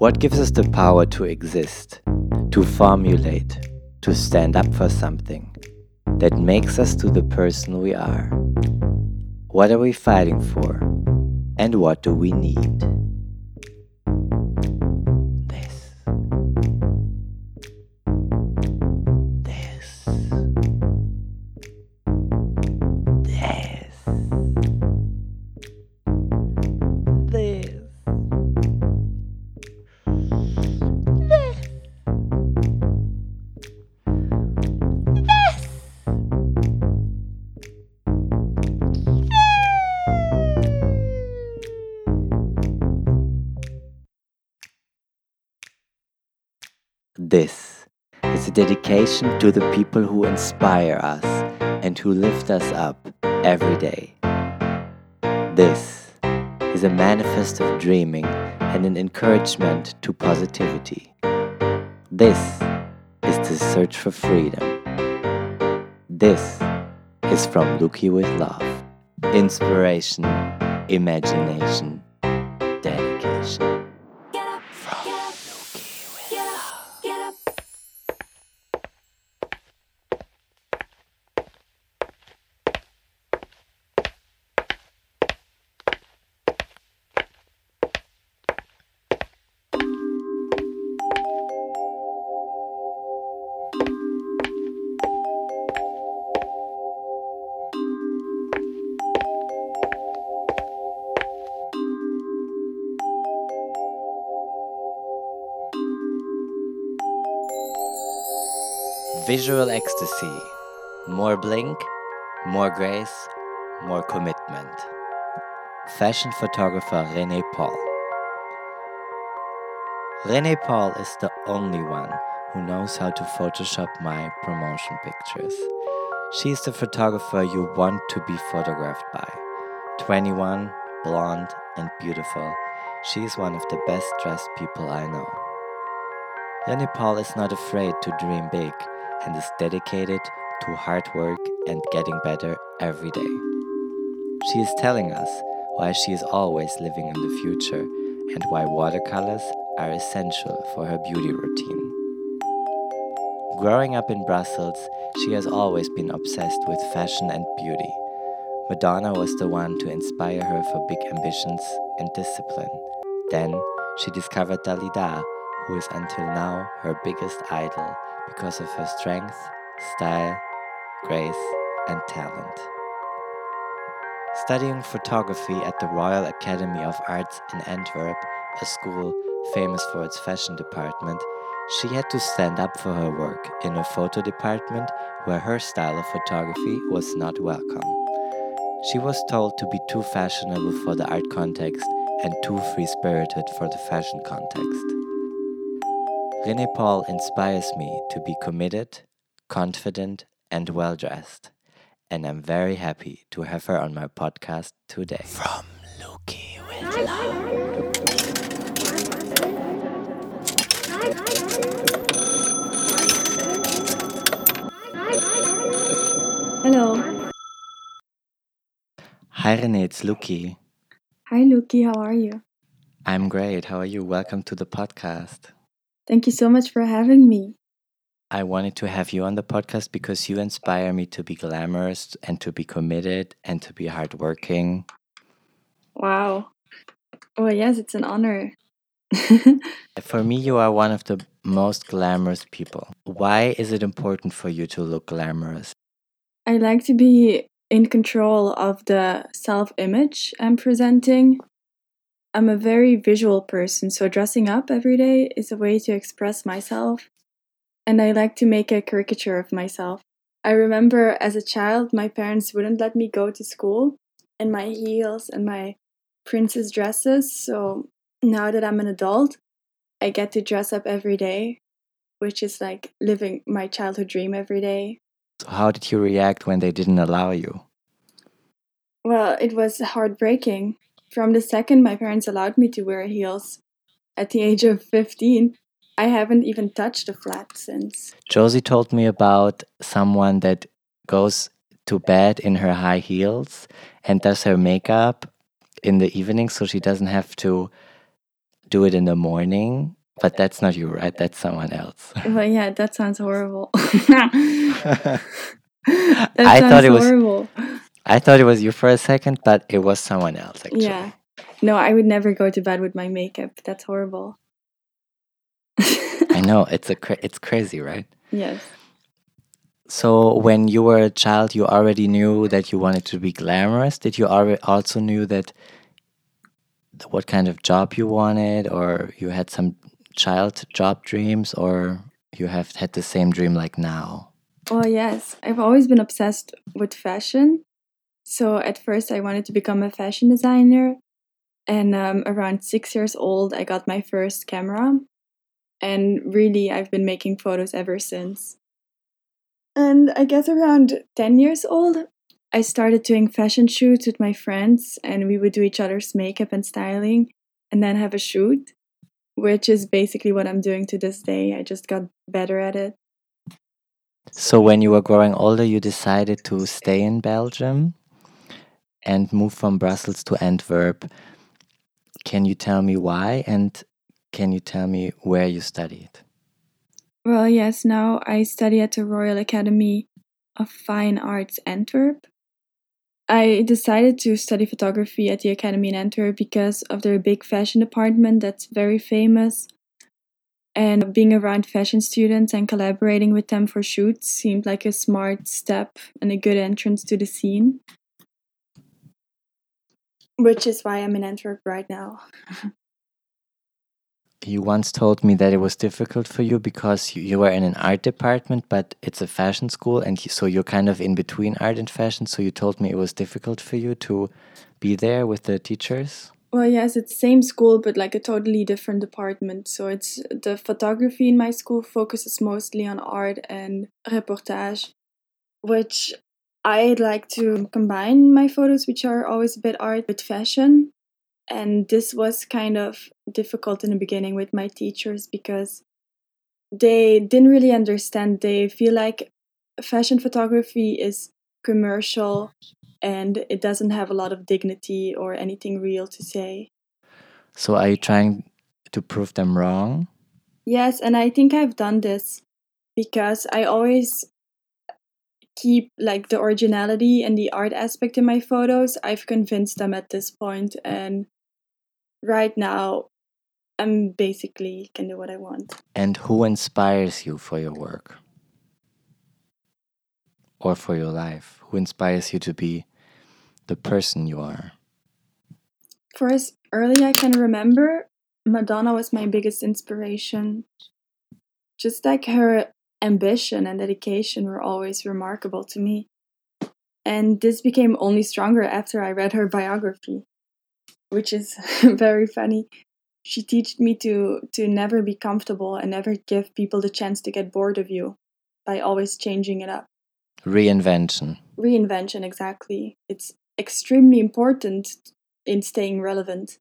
What gives us the power to exist, to formulate, to stand up for something that makes us to the person we are? What are we fighting for? And what do we need? To the people who inspire us and who lift us up every day. This is a manifest of dreaming and an encouragement to positivity. This is the search for freedom. This is from Luki with Love. Inspiration, imagination, Visual ecstasy. More blink, more grace, more commitment. Fashion photographer Rene Paul. Rene Paul is the only one who knows how to Photoshop my promotion pictures. She's the photographer you want to be photographed by. 21, blonde, and beautiful, she's one of the best dressed people I know. Rene Paul is not afraid to dream big and is dedicated to hard work and getting better every day. She is telling us why she is always living in the future and why watercolors are essential for her beauty routine. Growing up in Brussels, she has always been obsessed with fashion and beauty. Madonna was the one to inspire her for big ambitions and discipline. Then she discovered Dalida, who is until now her biggest idol because of her strength, style, grace, and talent. Studying photography at the Royal Academy of Arts in Antwerp, a school famous for its fashion department, she had to stand up for her work in a photo department where her style of photography was not welcome. She was told to be too fashionable for the art context and too free spirited for the fashion context. Rene Paul inspires me to be committed, confident, and well dressed. And I'm very happy to have her on my podcast today. From Luki with Love. Hello. Hi Rene, it's Luki. Hi, Luki. How are you? I'm great. How are you? Welcome to the podcast. Thank you so much for having me. I wanted to have you on the podcast because you inspire me to be glamorous and to be committed and to be hardworking. Wow. Oh, yes, it's an honor. For me, you are one of the most glamorous people. Why is it important for you to look glamorous? I like to be in control of the self image I'm presenting. I'm a very visual person, so dressing up every day is a way to express myself. And I like to make a caricature of myself. I remember as a child, my parents wouldn't let me go to school in my heels and my princess dresses. So now that I'm an adult, I get to dress up every day, which is like living my childhood dream every day. So how did you react when they didn't allow you? Well, it was heartbreaking. From the second my parents allowed me to wear heels at the age of 15, I haven't even touched a flat since. Josie told me about someone that goes to bed in her high heels and does her makeup in the evening so she doesn't have to do it in the morning, but that's not you, right? That's someone else. Well, yeah, that sounds horrible. I that thought sounds it was horrible. I thought it was you for a second, but it was someone else actually. Yeah. No, I would never go to bed with my makeup. That's horrible. I know it's a cra- it's crazy, right? yes. So when you were a child, you already knew that you wanted to be glamorous. Did you already also knew that th- what kind of job you wanted, or you had some child job dreams, or you have had the same dream like now? Oh yes. I've always been obsessed with fashion. So at first, I wanted to become a fashion designer. And um, around six years old, I got my first camera. And really, I've been making photos ever since. And I guess around 10 years old, I started doing fashion shoots with my friends, and we would do each other's makeup and styling and then have a shoot, which is basically what I'm doing to this day. I just got better at it. So when you were growing older, you decided to stay in Belgium and move from Brussels to Antwerp. Can you tell me why, and can you tell me where you studied? Well, yes, now I study at the Royal Academy of Fine Arts Antwerp. I decided to study photography at the Academy in Antwerp because of their big fashion department that's very famous. And being around fashion students and collaborating with them for shoots seemed like a smart step and a good entrance to the scene. Which is why I'm in Antwerp right now. You once told me that it was difficult for you because you, you were in an art department, but it's a fashion school, and so you're kind of in between art and fashion. So you told me it was difficult for you to be there with the teachers. Well, yes, it's the same school, but like a totally different department. So it's the photography in my school focuses mostly on art and reportage, which I like to combine my photos, which are always a bit art, with fashion. And this was kind of difficult in the beginning with my teachers because they didn't really understand. They feel like fashion photography is commercial and it doesn't have a lot of dignity or anything real to say. So are you trying to prove them wrong? Yes, and I think I've done this because I always keep like the originality and the art aspect in my photos. I've convinced them at this point and right now I'm basically can do what I want. And who inspires you for your work or for your life? Who inspires you to be the person you are? For as early I can remember, Madonna was my biggest inspiration. Just like her ambition and dedication were always remarkable to me. And this became only stronger after I read her biography, which is very funny. She taught me to to never be comfortable and never give people the chance to get bored of you by always changing it up. Reinvention. Reinvention exactly. It's extremely important in staying relevant.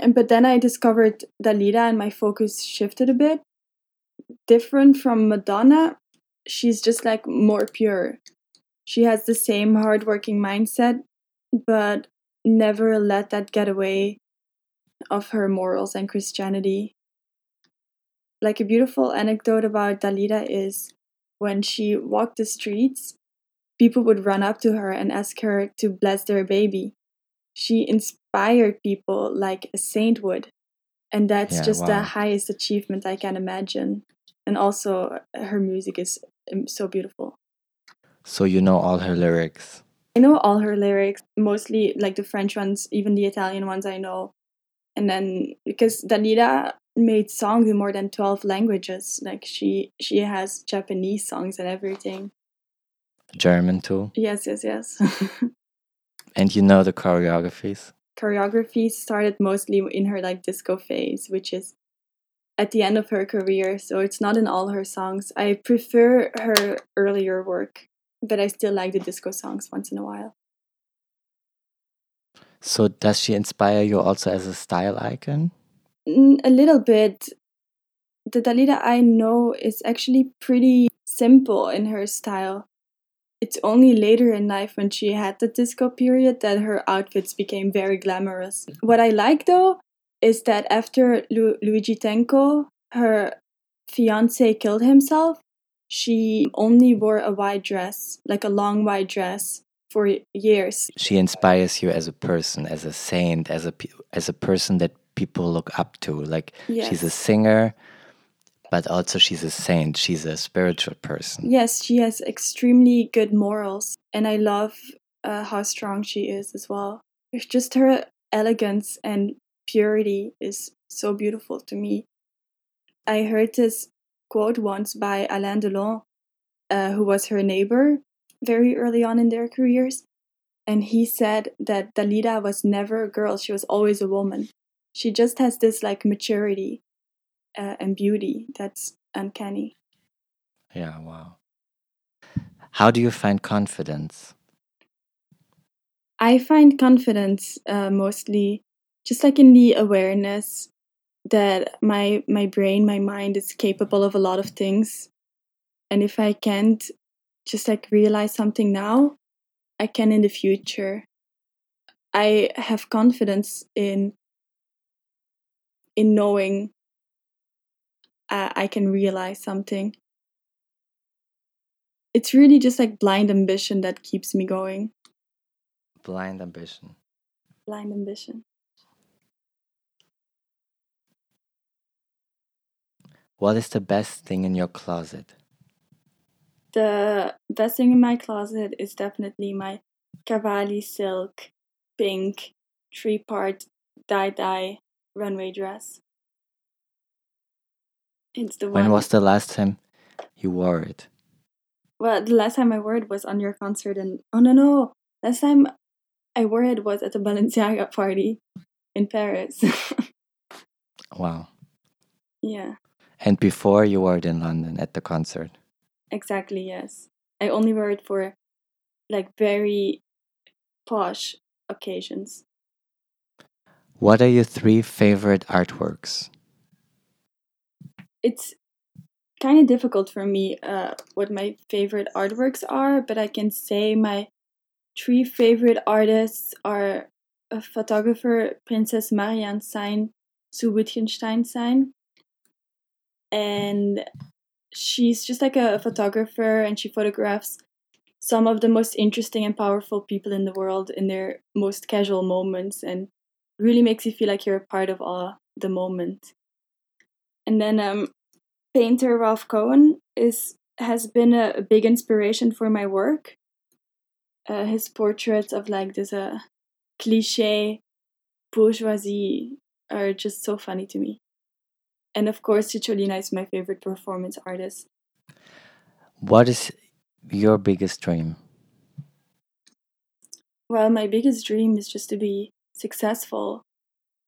And but then I discovered Dalida and my focus shifted a bit. Different from Madonna, she's just like more pure. She has the same hardworking mindset, but never let that get away of her morals and Christianity. Like a beautiful anecdote about Dalida is when she walked the streets, people would run up to her and ask her to bless their baby. She inspired people like a saint would. And that's Yeah, just wow. the highest achievement I can imagine. And also, her music is um, so beautiful. So you know all her lyrics. I know all her lyrics, mostly like the French ones, even the Italian ones I know. And then because Dalida made songs in more than 12 languages, like she she has Japanese songs and everything. German too. Yes, yes, yes. And you know the choreographies. Choreography started mostly in her like disco phase, which is at the end of her career, so it's not in all her songs. I prefer her earlier work, but I still like the disco songs once in a while. So does she inspire you also as a style icon? A little bit. The Dalida I know is actually pretty simple in her style. It's only later in life when she had the disco period that her outfits became very glamorous. What I like though is that after Lu- Luigi Tenco, her fiance killed himself, she only wore a white dress, like a long white dress, for years. She inspires you as a person, as a saint, as a as a person that people look up to. Like she's a singer, but also she's a saint. She's a spiritual person. Yes, she has extremely good morals, and I love uh, how strong she is as well. It's just her elegance and purity is so beautiful to me. I heard this quote once by Alain Delon, uh, who was her neighbor very early on in their careers, and he said that Dalida was never a girl; she was always a woman. She just has this like maturity uh, and beauty that's uncanny. Yeah, wow. How do you find confidence? I find confidence uh, mostly just like in the awareness that my my brain, my mind is capable of a lot of things, and if I can't just like realize something now, I can in the future. I have confidence in in knowing uh, I can realize something. It's really just like blind ambition that keeps me going. Blind ambition. Blind ambition. What is the best thing in your closet? The best thing in my closet is definitely my Cavalli silk pink three part dye dye runway dress. It's the one When one. was the last time you wore it? well, the last time I wore it was on your concert, and oh no, no, last time I wore it was at the Balenciaga party in Paris. Wow. yeah, And before you wore it in London at the concert. exactly, yes. I only wear it for like very posh occasions. What are your three favorite artworks? it's kind of difficult for me uh, what my favorite artworks are, but I can say my three favorite artists are a photographer, Princess Marianne Sayn, zu Wittgenstein Sayn, and she's just like a, photographer and she photographs some of the most interesting and powerful people in the world in their most casual moments and really makes you feel like you're a part of all the moment. And then um, painter Ralph Cohen is has been a, big inspiration for my work. Uh, his portraits of like this uh, cliche bourgeoisie are just so funny to me. And of course, Cicciolina is my favorite performance artist. What is your biggest dream? Well, my biggest dream is just to be successful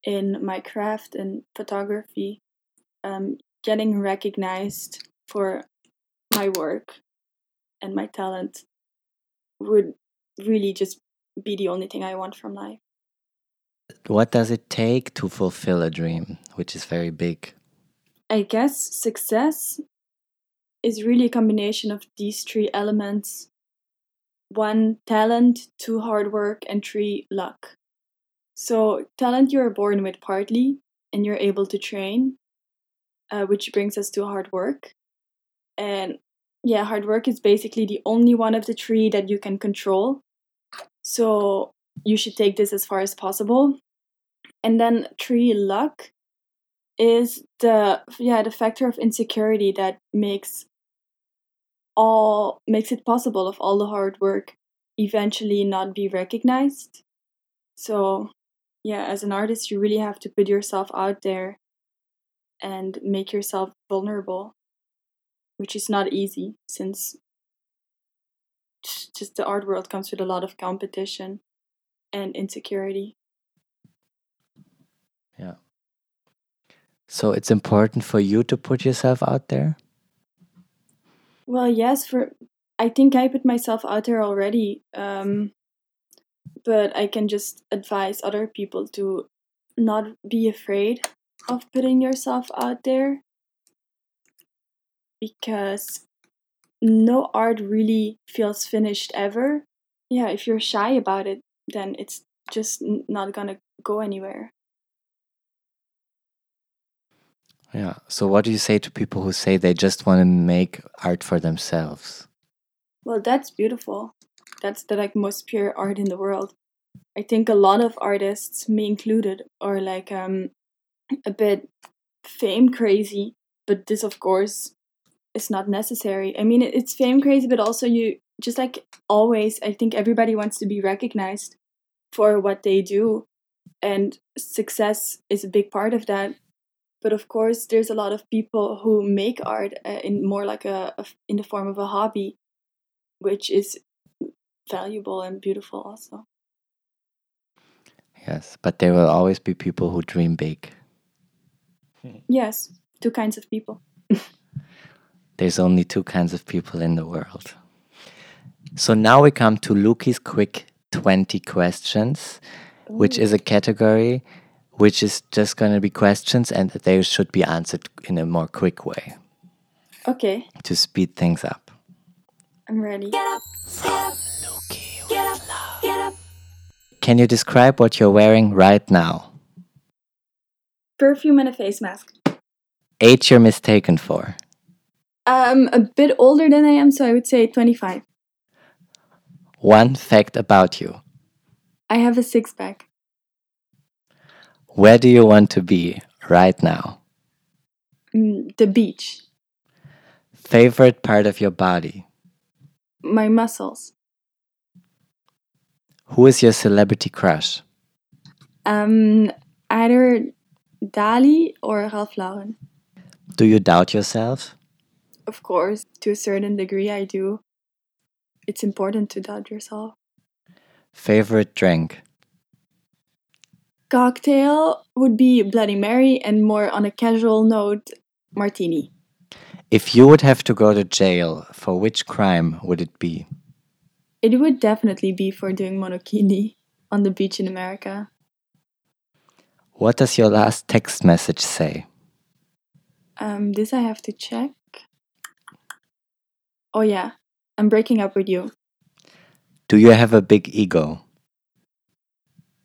in my craft and photography, um, getting recognized for my work and my talent would really just be the only thing I want from life. What does it take to fulfill a dream, which is very big? I guess success is really a combination of these three elements one, talent, two, hard work, and three, luck. So, talent you're born with partly, and you're able to train, uh, which brings us to hard work. And yeah, hard work is basically the only one of the three that you can control. So, you should take this as far as possible. And then, three, luck is the yeah the factor of insecurity that makes all makes it possible of all the hard work eventually not be recognized so yeah as an artist you really have to put yourself out there and make yourself vulnerable which is not easy since just the art world comes with a lot of competition and insecurity Yeah. So it's important for you to put yourself out there? Well, yes, for I think I put myself out there already. Um, but I can just advise other people to not be afraid of putting yourself out there because no art really feels finished ever. Yeah, if you're shy about it, then it's just not gonna go anywhere. Yeah. So, what do you say to people who say they just want to make art for themselves? Well, that's beautiful. That's the like most pure art in the world. I think a lot of artists, me included, are like um a bit fame crazy, but this of course is not necessary. I mean, it's fame crazy, but also you just like always. I think everybody wants to be recognized for what they do, and success is a big part of that. But of course, there's a lot of people who make art uh, in more like a, a in the form of a hobby, which is valuable and beautiful also. Yes, but there will always be people who dream big. Yes, two kinds of people. There's only two kinds of people in the world. So now we come to Luki's quick 20 questions, which is a category which is just going to be questions and they should be answered in a more quick way Okay, to speed things up. I'm ready. get up get up look Can you describe what you're wearing right now? Perfume and a face mask. Age you're mistaken for? Um, a bit older than I am, so I would say 25. One fact about you. I have a six pack. Where do you want to be right now? Mm, the beach. Favorite part of your body? My muscles. Who is your celebrity crush? Um, either Dali or Ralph Lauren. Do you doubt yourself? Of course, to a certain degree, I do. It's important to doubt yourself. Favorite drink? Cocktail would be Bloody Mary, and more on a casual note, Martini. If you would have to go to jail, for which crime would it be? It would definitely be for doing monokini on the beach in America. What does your last text message say? Um, this I have to check. Oh yeah, I'm breaking up with you. Do you have a big ego?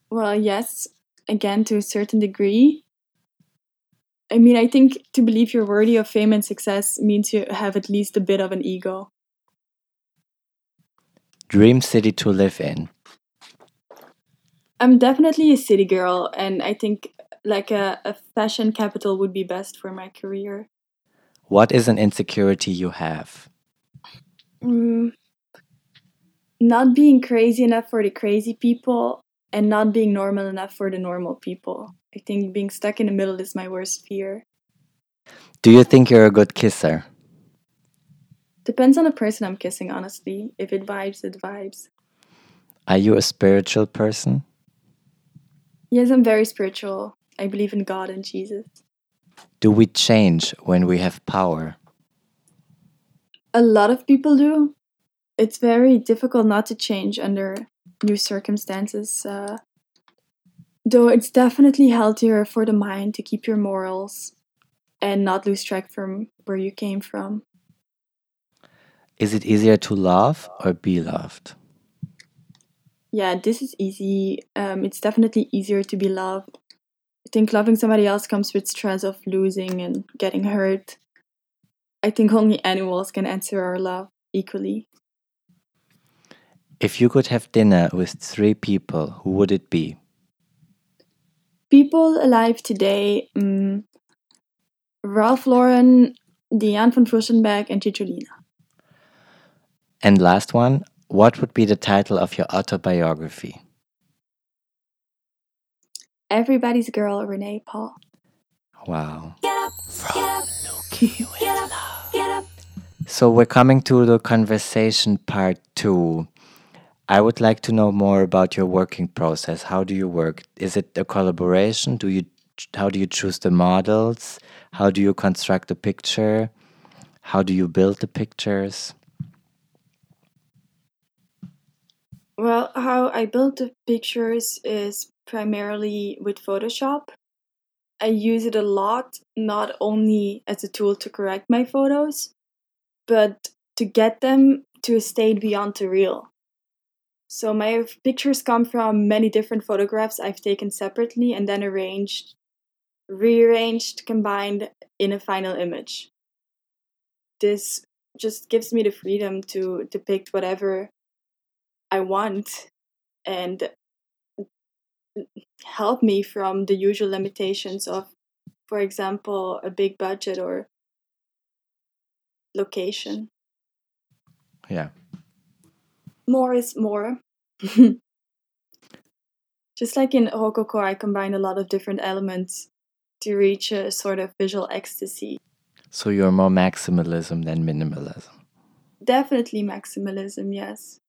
Well, yes, again to a certain degree. I mean, I think to believe you're worthy of fame and success means you have at least a bit of an ego. Dream city to live in? I'm definitely a city girl, and I think like a, a fashion capital would be best for my career. What is an insecurity you have? Mm, not being crazy enough for the crazy people, and not being normal enough for the normal people. I think being stuck in the middle is my worst fear. Do you think you're a good kisser? Depends on the person I'm kissing, honestly. If it vibes, it vibes. Are you a spiritual person? Yes, I'm very spiritual. I believe in God and Jesus. Do we change when we have power? A lot of people do. It's very difficult not to change under new circumstances. Uh, though it's definitely healthier for the mind to keep your morals and not lose track from where you came from. Is it easier to love or be loved? Yeah, this is easy. Um, it's definitely easier to be loved. I think loving somebody else comes with stress of losing and getting hurt. I think only animals can answer our love equally. If you could have dinner with three people, who would it be? People alive today, um, Ralph Lauren, Diane von Furstenberg, and Cicciolina. And last one, what would be the title of your autobiography? Everybody's girl, Renee Paul. Wow. So we're coming to the conversation part two. I would like to know more about your working process. How do you work? Is it a collaboration? Do you how do you choose the models? How do you construct the picture? How do you build the pictures? Well, how I build the pictures is primarily with Photoshop. I use it a lot, not only as a tool to correct my photos, but to get them to a state beyond the real. So my pictures come from many different photographs I've taken separately and then arranged, rearranged, combined in a final image. This just gives me the freedom to depict whatever I want and help me from the usual limitations of, for example, a big budget or location. Yeah. More is more. Just like in Rococo, I combine a lot of different elements to reach a sort of visual ecstasy. So you're more maximalism than minimalism. Definitely maximalism, yes.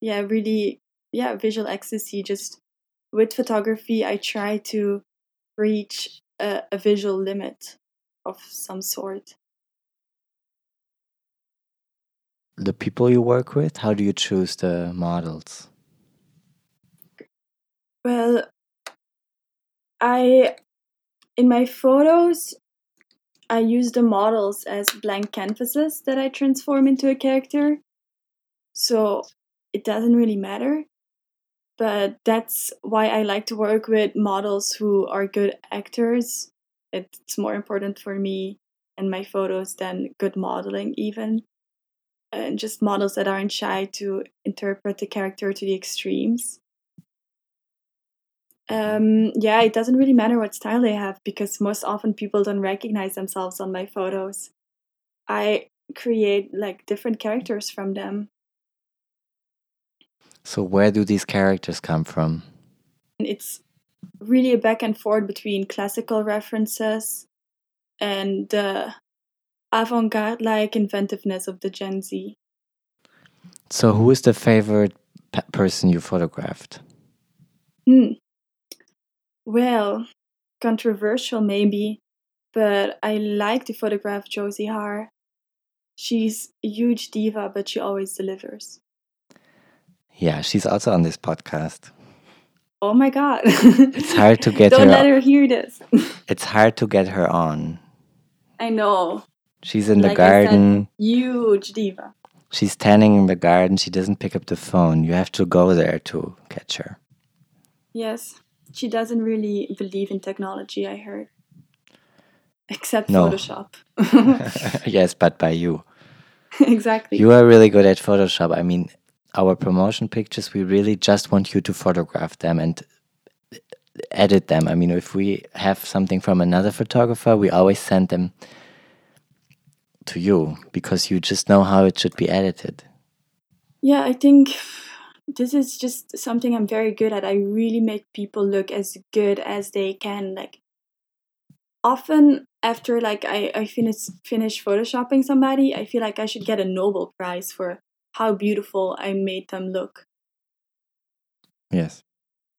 Yeah, really, yeah, visual ecstasy. Just with photography, I try to reach a, a visual limit of some sort. The people you work with, how do you choose the models? Well, I in my photos I use the models as blank canvases that I transform into a character. So it doesn't really matter. But that's why I like to work with models who are good actors. It's more important for me and my photos than good modeling, even. And just models that aren't shy to interpret the character to the extremes. Um, yeah, it doesn't really matter what style they have because most often people don't recognize themselves on my photos. I create like different characters from them. So, where do these characters come from? It's really a back and forth between classical references and the avant garde like inventiveness of the Gen Z. So, who is the favorite person you photographed? Hmm. Well, controversial maybe, but I like to photograph Josie Har. She's a huge diva, but she always delivers. Yeah, she's also on this podcast. Oh my god. it's hard to get Don't her let her hear this. it's hard to get her on. I know. She's in the Like I garden. said, huge diva. She's standing in the garden. She doesn't pick up the phone. You have to go there to catch her. Yes. She doesn't really believe in technology, I heard. Except No. Photoshop. yes, but by you. exactly. You are really good at Photoshop. I mean, our promotion pictures, we really just want you to photograph them and edit them. I mean, if we have something from another photographer, we always send them to you because you just know how it should be edited. Yeah, I think this is just something I'm very good at. I really make people look as good as they can. Like often after like I, I finish finish photoshopping somebody, I feel like I should get a Nobel Prize for how beautiful I made them look. Yes.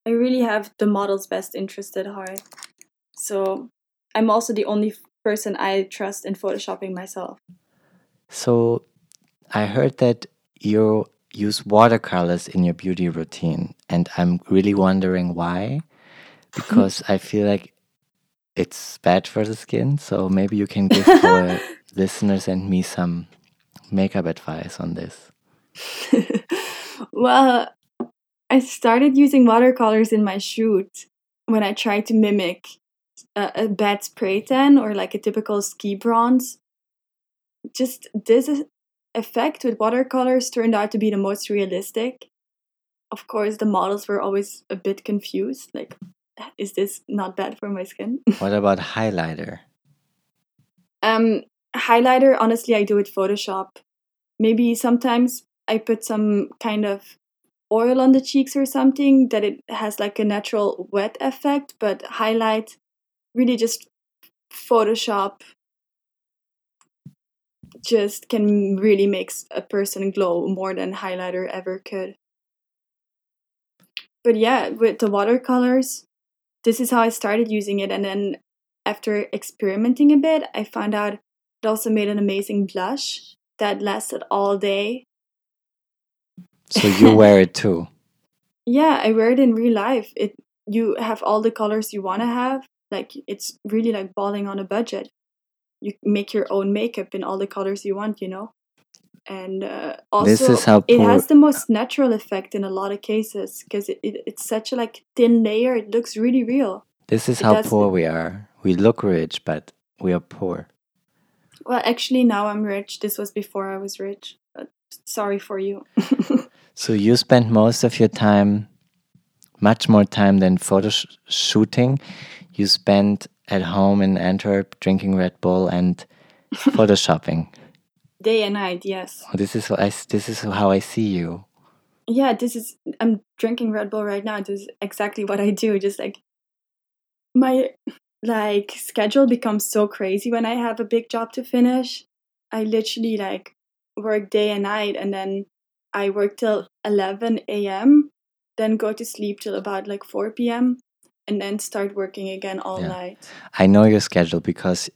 I really have the model's best interest at heart. So I'm also the only person I trust in photoshopping myself. So I heard that you use watercolors in your beauty routine, and I'm really wondering why. Because I feel like it's bad for the skin. So maybe you can give our listeners and me some makeup advice on this. well, I started using watercolors in my shoot when I tried to mimic a, a bad spray tan or like a typical ski bronze. Just this effect with watercolors turned out to be the most realistic. Of course, the models were always a bit confused. Like, is this not bad for my skin? What about highlighter? Um, highlighter, honestly, I do with Photoshop. Maybe sometimes I put some kind of oil on the cheeks or something that it has like a natural wet effect, but highlight really just Photoshop just can really makes a person glow more than highlighter ever could. But yeah, with the watercolors, this is how I started using it and then after experimenting a bit, I found out it also made an amazing blush that lasted all day. So you wear it too. Yeah, I wear it in real life. It you have all the colors you want to have. Like it's really like balling on a budget. You make your own makeup in all the colors you want, you know. And uh, also, This is how it has the most natural effect in a lot of cases because it, it, it's such a like thin layer. It looks really real. This is It how poor we are. We look rich, but we are poor. Well, actually, now I'm rich. This was before I was rich. But sorry for you. So you spend most of your time, much more time than photo sh- shooting. You spend at home in Antwerp drinking Red Bull and photoshopping. Day and night, yes. Oh, This is I, this is how I see you. Yeah, this is. I'm drinking Red Bull right now. This is exactly what I do. Just like my like schedule becomes so crazy when I have a big job to finish. I literally like work day and night, and then I work till 11 a.m. Then go to sleep till about like 4 p.m. and then start working again all Yeah. night. I know your schedule because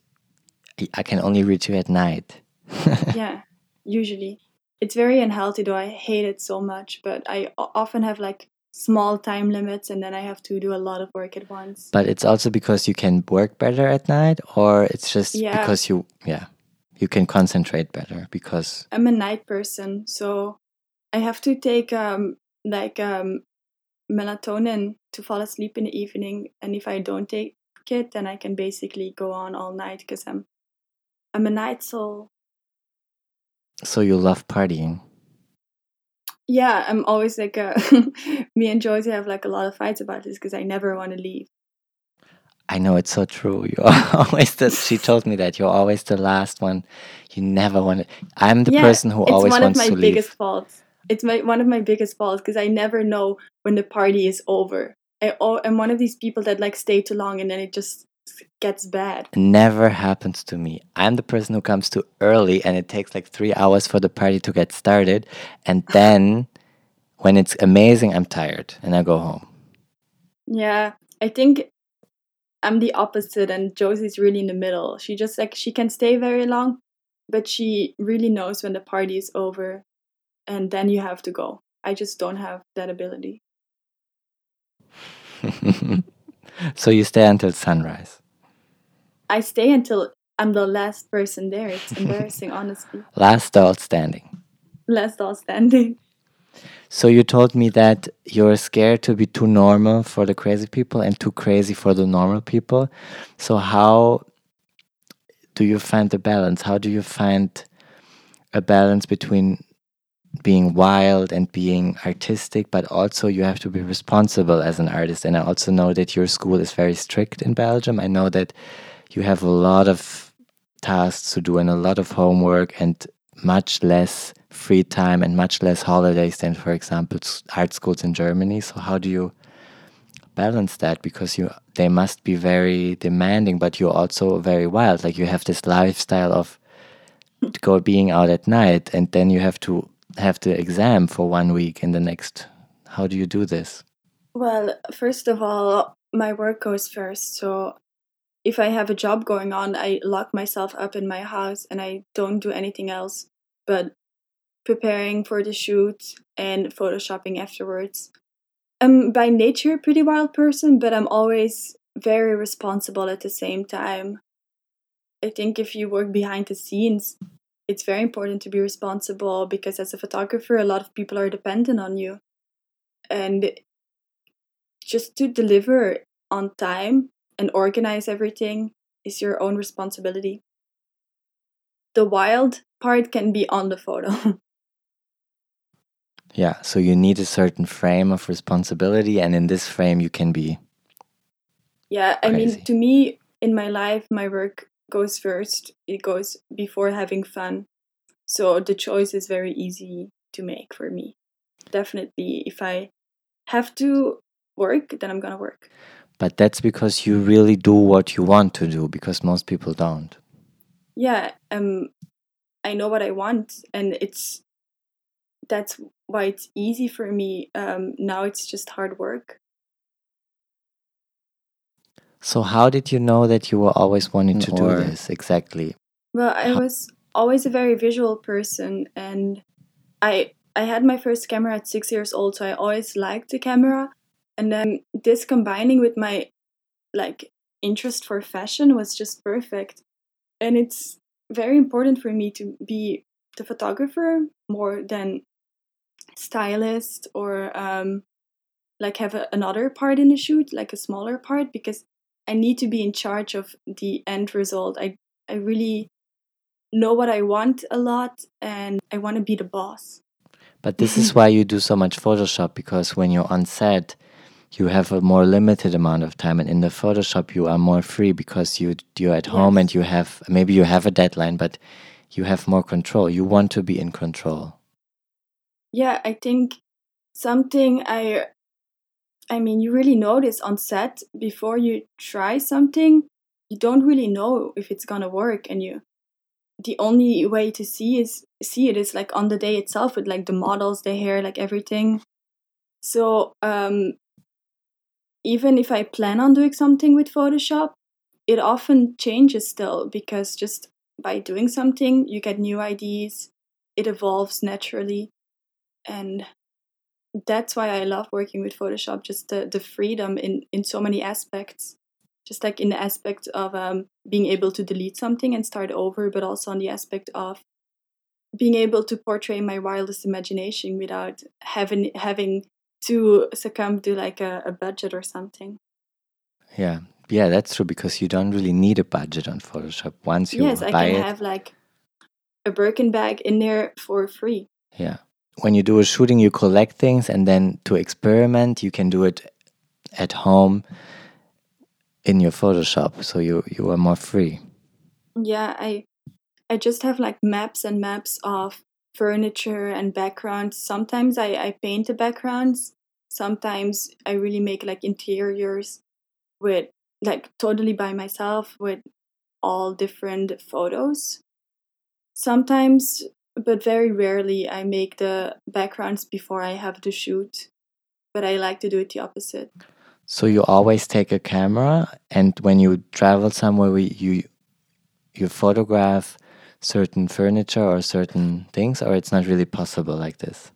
I- can only reach you at night. yeah, usually. It's very unhealthy though. I hate it so much, but I often have like small time limits and then I have to do a lot of work at once. But it's also because you can work better at night, or it's just Yeah. because you, yeah, you can concentrate better because I'm a night person, so I have to take um like um melatonin to fall asleep in the evening and if I don't take it then I can basically go on all night because I'm I'm a night soul. so you love partying. Yeah, I'm always like a me and Josie have like a lot of fights about this because I never want to leave. I know it's so true. You're always the. She told me that you're always the last one. You never want to. I'm the Yeah, person who always wants to leave. it's one of my biggest leave. faults. It's my one of my biggest faults because I never know when the party is over. I I'm one of these people that like stay too long and then it just gets bad. Never happens to me. I'm the person who comes too early, and it takes like three hours for the party to get started, and then when it's amazing, I'm tired and I go home. Yeah, I think I'm the opposite, and Josie's really in the middle. She just like she can stay very long, but she really knows when the party is over, and then you have to go. I just don't have that ability. so you stay until sunrise. I stay until I'm the last person there. It's embarrassing, honestly. Last doll standing. Last all standing. So you told me that you're scared to be too normal for the crazy people and too crazy for the normal people. So how do you find the balance? How do you find a balance between being wild and being artistic, but also you have to be responsible as an artist. And I also know that your school is very strict in Belgium. I know that you have a lot of tasks to do and a lot of homework and much less free time and much less holidays than, for example, art schools in Germany. So how do you balance that? Because you they must be very demanding, but you're also very wild. Like you have this lifestyle of go being out at night, and then you have to have the exam for one week in the next. How do you do this? Well, first of all, my work goes first. So if I have a job going on, I lock myself up in my house and I don't do anything else but preparing for the shoot and photoshopping afterwards. I'm by nature a pretty wild person, but I'm always very responsible at the same time. I think if you work behind the scenes, it's very important to be responsible because as a photographer, a lot of people are dependent on you. And just to deliver on time and organize everything is your own responsibility. The wild part can be on the photo. Yeah, so you need a certain frame of responsibility, and in this frame, you can be. yeah, I Crazy. mean, to me, in my life, my work goes first. It goes before having fun. So the choice is very easy to make for me. Definitely, if I have to work, then I'm gonna work. But that's because you really do what you want to do, because most people don't. yeah um i know what i want and it's that's why it's easy for me um now it's just hard work So, how did you know that you were always wanting to do this? Exactly? well i was always a very visual person and i i had my first camera at six years old so i always liked the camera. And then this combining with my like interest for fashion was just perfect. And it's very important for me to be the photographer more than stylist or um, like have a, another part in the shoot like a smaller part because I need to be in charge of the end result. I I really know what I want a lot and I want to be the boss. But this is why you do so much Photoshop because when you're on set, you have a more limited amount of time and in the Photoshop you are more free because you you're at home and you have maybe you have a deadline but you have more control. You want to be in control. Yeah, I think something I I mean, you really notice on set before you try something, you don't really know if it's gonna work, and you the only way to see is see it is like on the day itself with like the models, the hair, like everything. So um, even if I plan on doing something with Photoshop, it often changes still because just by doing something, you get new ideas. It evolves naturally, and that's why I love working with Photoshop. Just the, the freedom in in so many aspects. Just like in the aspect of um, being able to delete something and start over, but also on the aspect of being able to portray my wildest imagination without having having to succumb to like a, a budget or something. Yeah. Yeah, that's true because you don't really need a budget on Photoshop. Once you Yes, I can it, have like a Birkin bag in there for free. yeah. When you do a shooting, you collect things and then to experiment, you can do it at home in your Photoshop. So you you are more free. Yeah, I I just have like maps and maps of furniture and backgrounds. Sometimes I, I paint the backgrounds. Sometimes I really make like interiors with like totally by myself with all different photos. Sometimes, but very rarely, I make the backgrounds before I have the shoot. But I like to do it the opposite. So you always take a camera, and when you travel somewhere, we- you you photograph certain furniture or certain things, or it's not really possible like this.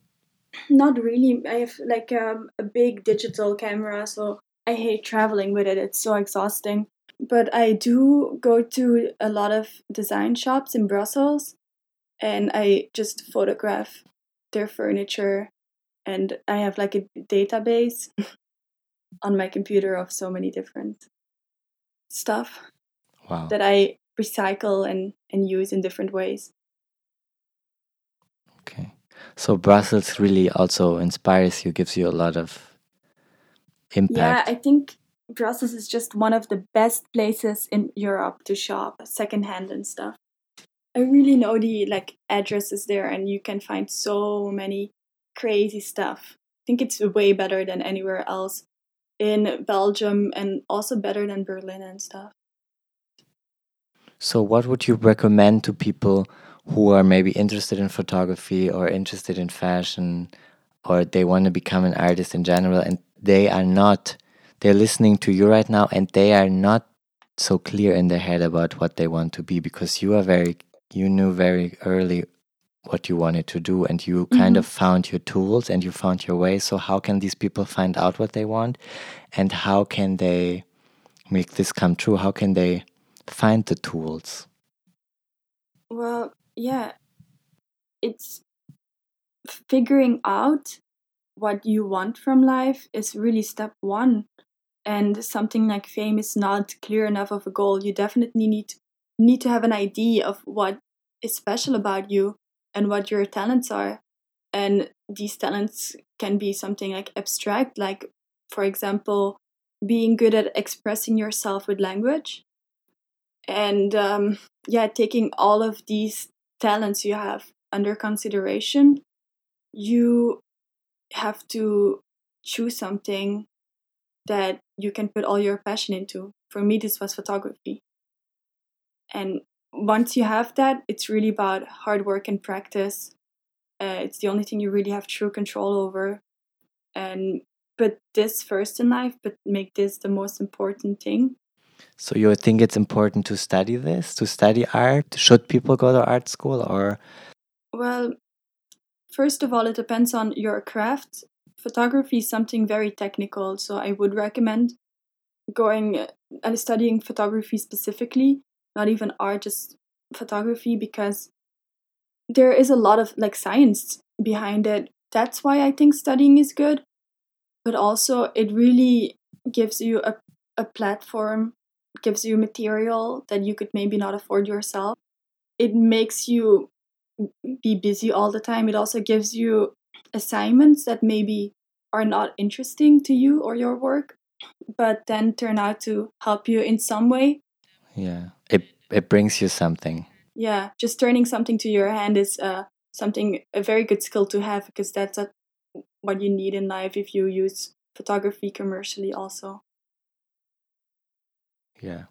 Not really. I have like um, a big digital camera, so I hate traveling with it. It's so exhausting. But I do go to a lot of design shops in Brussels and I just photograph their furniture. And I have like a database on my computer of so many different stuff Wow. that I recycle and, and use in different ways. Okay. So Brussels really also inspires you, gives you a lot of impact. Yeah. I think Brussels is just one of the best places in Europe to shop secondhand and stuff. I really know the like addresses there and you can find so many crazy stuff. I think it's way better than anywhere else in Belgium and also better than Berlin and stuff. So what would you recommend to people who are maybe interested in photography or interested in fashion or they want to become an artist in general and they are not they're listening to you right now and they are not so clear in their head about what they want to be because you are very you knew very early what you wanted to do and you kind Mhm. of found your tools and you found your way so how can these people find out what they want and how can they make this come true how can they find the tools Well, yeah, it's figuring out what you want from life is really step one. And something like fame is not clear enough of a goal. You definitely need need to have an idea of what is special about you and what your talents are. And these talents can be something like abstract, like for example, being good at expressing yourself with language. And um, yeah, taking all of these talents you have under consideration, you have to choose something that you can put all your passion into. For me, this was photography. And once you have that, it's really about hard work and practice. Uh, it's the only thing you really have true control over. And put this first in life, but make this the most important thing. So you think it's important to study this, to study art? Should people go to art school or Well, first of all, it depends on your craft. Photography is something very technical, so I would recommend going uh, and studying photography specifically, not even art, just photography, because there is a lot of like science behind it. That's why I think studying is good, but also it really gives you a a platform gives you material that you could maybe not afford yourself. It makes you be busy all the time. It also gives you assignments that maybe are not interesting to you or your work, but then turn out to help you in some way. Yeah. It brings you something. Yeah, just turning something to your hand is uh, something a very good skill to have because that's a, what you need in life if you use photography commercially also. Yeah.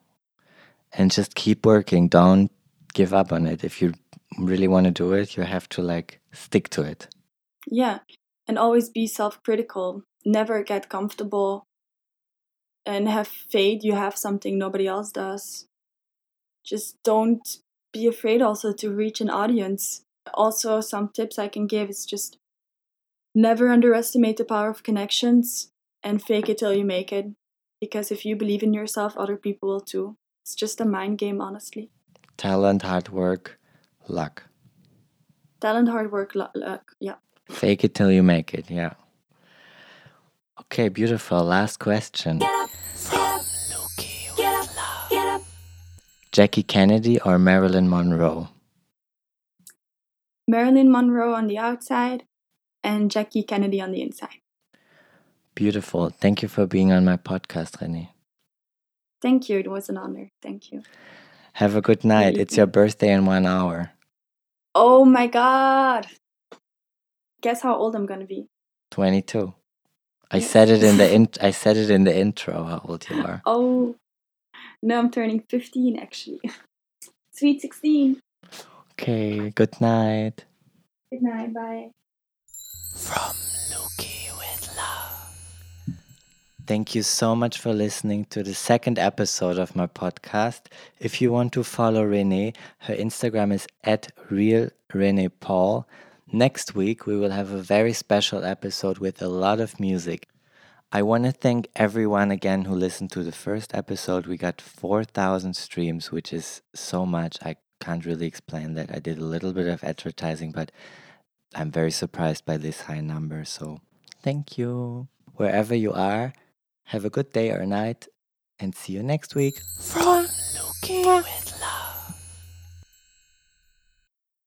And just keep working. Don't give up on it. If you really want to do it, you have to like stick to it. Yeah, and always be self critical. Never get comfortable and have faith you have something nobody else does. Just don't be afraid also to reach an audience. Also, some tips I can give is just never underestimate the power of connections and fake it till you make it. Because if you believe in yourself, other people will too. It's just a mind game, honestly. Talent, hard work, luck. Talent, hard work, luck, luck. yeah. Fake it till you make it, yeah. Okay, beautiful. Last question. Jackie Kennedy or Marilyn Monroe? Marilyn Monroe on the outside and Jackie Kennedy on the inside. Beautiful. Thank you for being on my podcast, Renee. Thank you. It was an honor. Thank you. Have a good night. It's your birthday in one hour. Oh my god. Guess how old I'm gonna be. 22. I said it in the in- I said it in the intro how old you are. Oh no, I'm turning 15 actually. Sweet 16. Okay, good night. Good night, bye. From Lukey with love. Thank you so much for listening to the second episode of my podcast. If you want to follow Renee, her Instagram is at real Renee Paul. Next week, we will have a very special episode with a lot of music. I want to thank everyone again who listened to the first episode. We got 4,000 streams, which is so much. I can't really explain that. I did a little bit of advertising, but I'm very surprised by this high number. So thank you. Wherever you are, have a good day or night and see you next week. From Looking with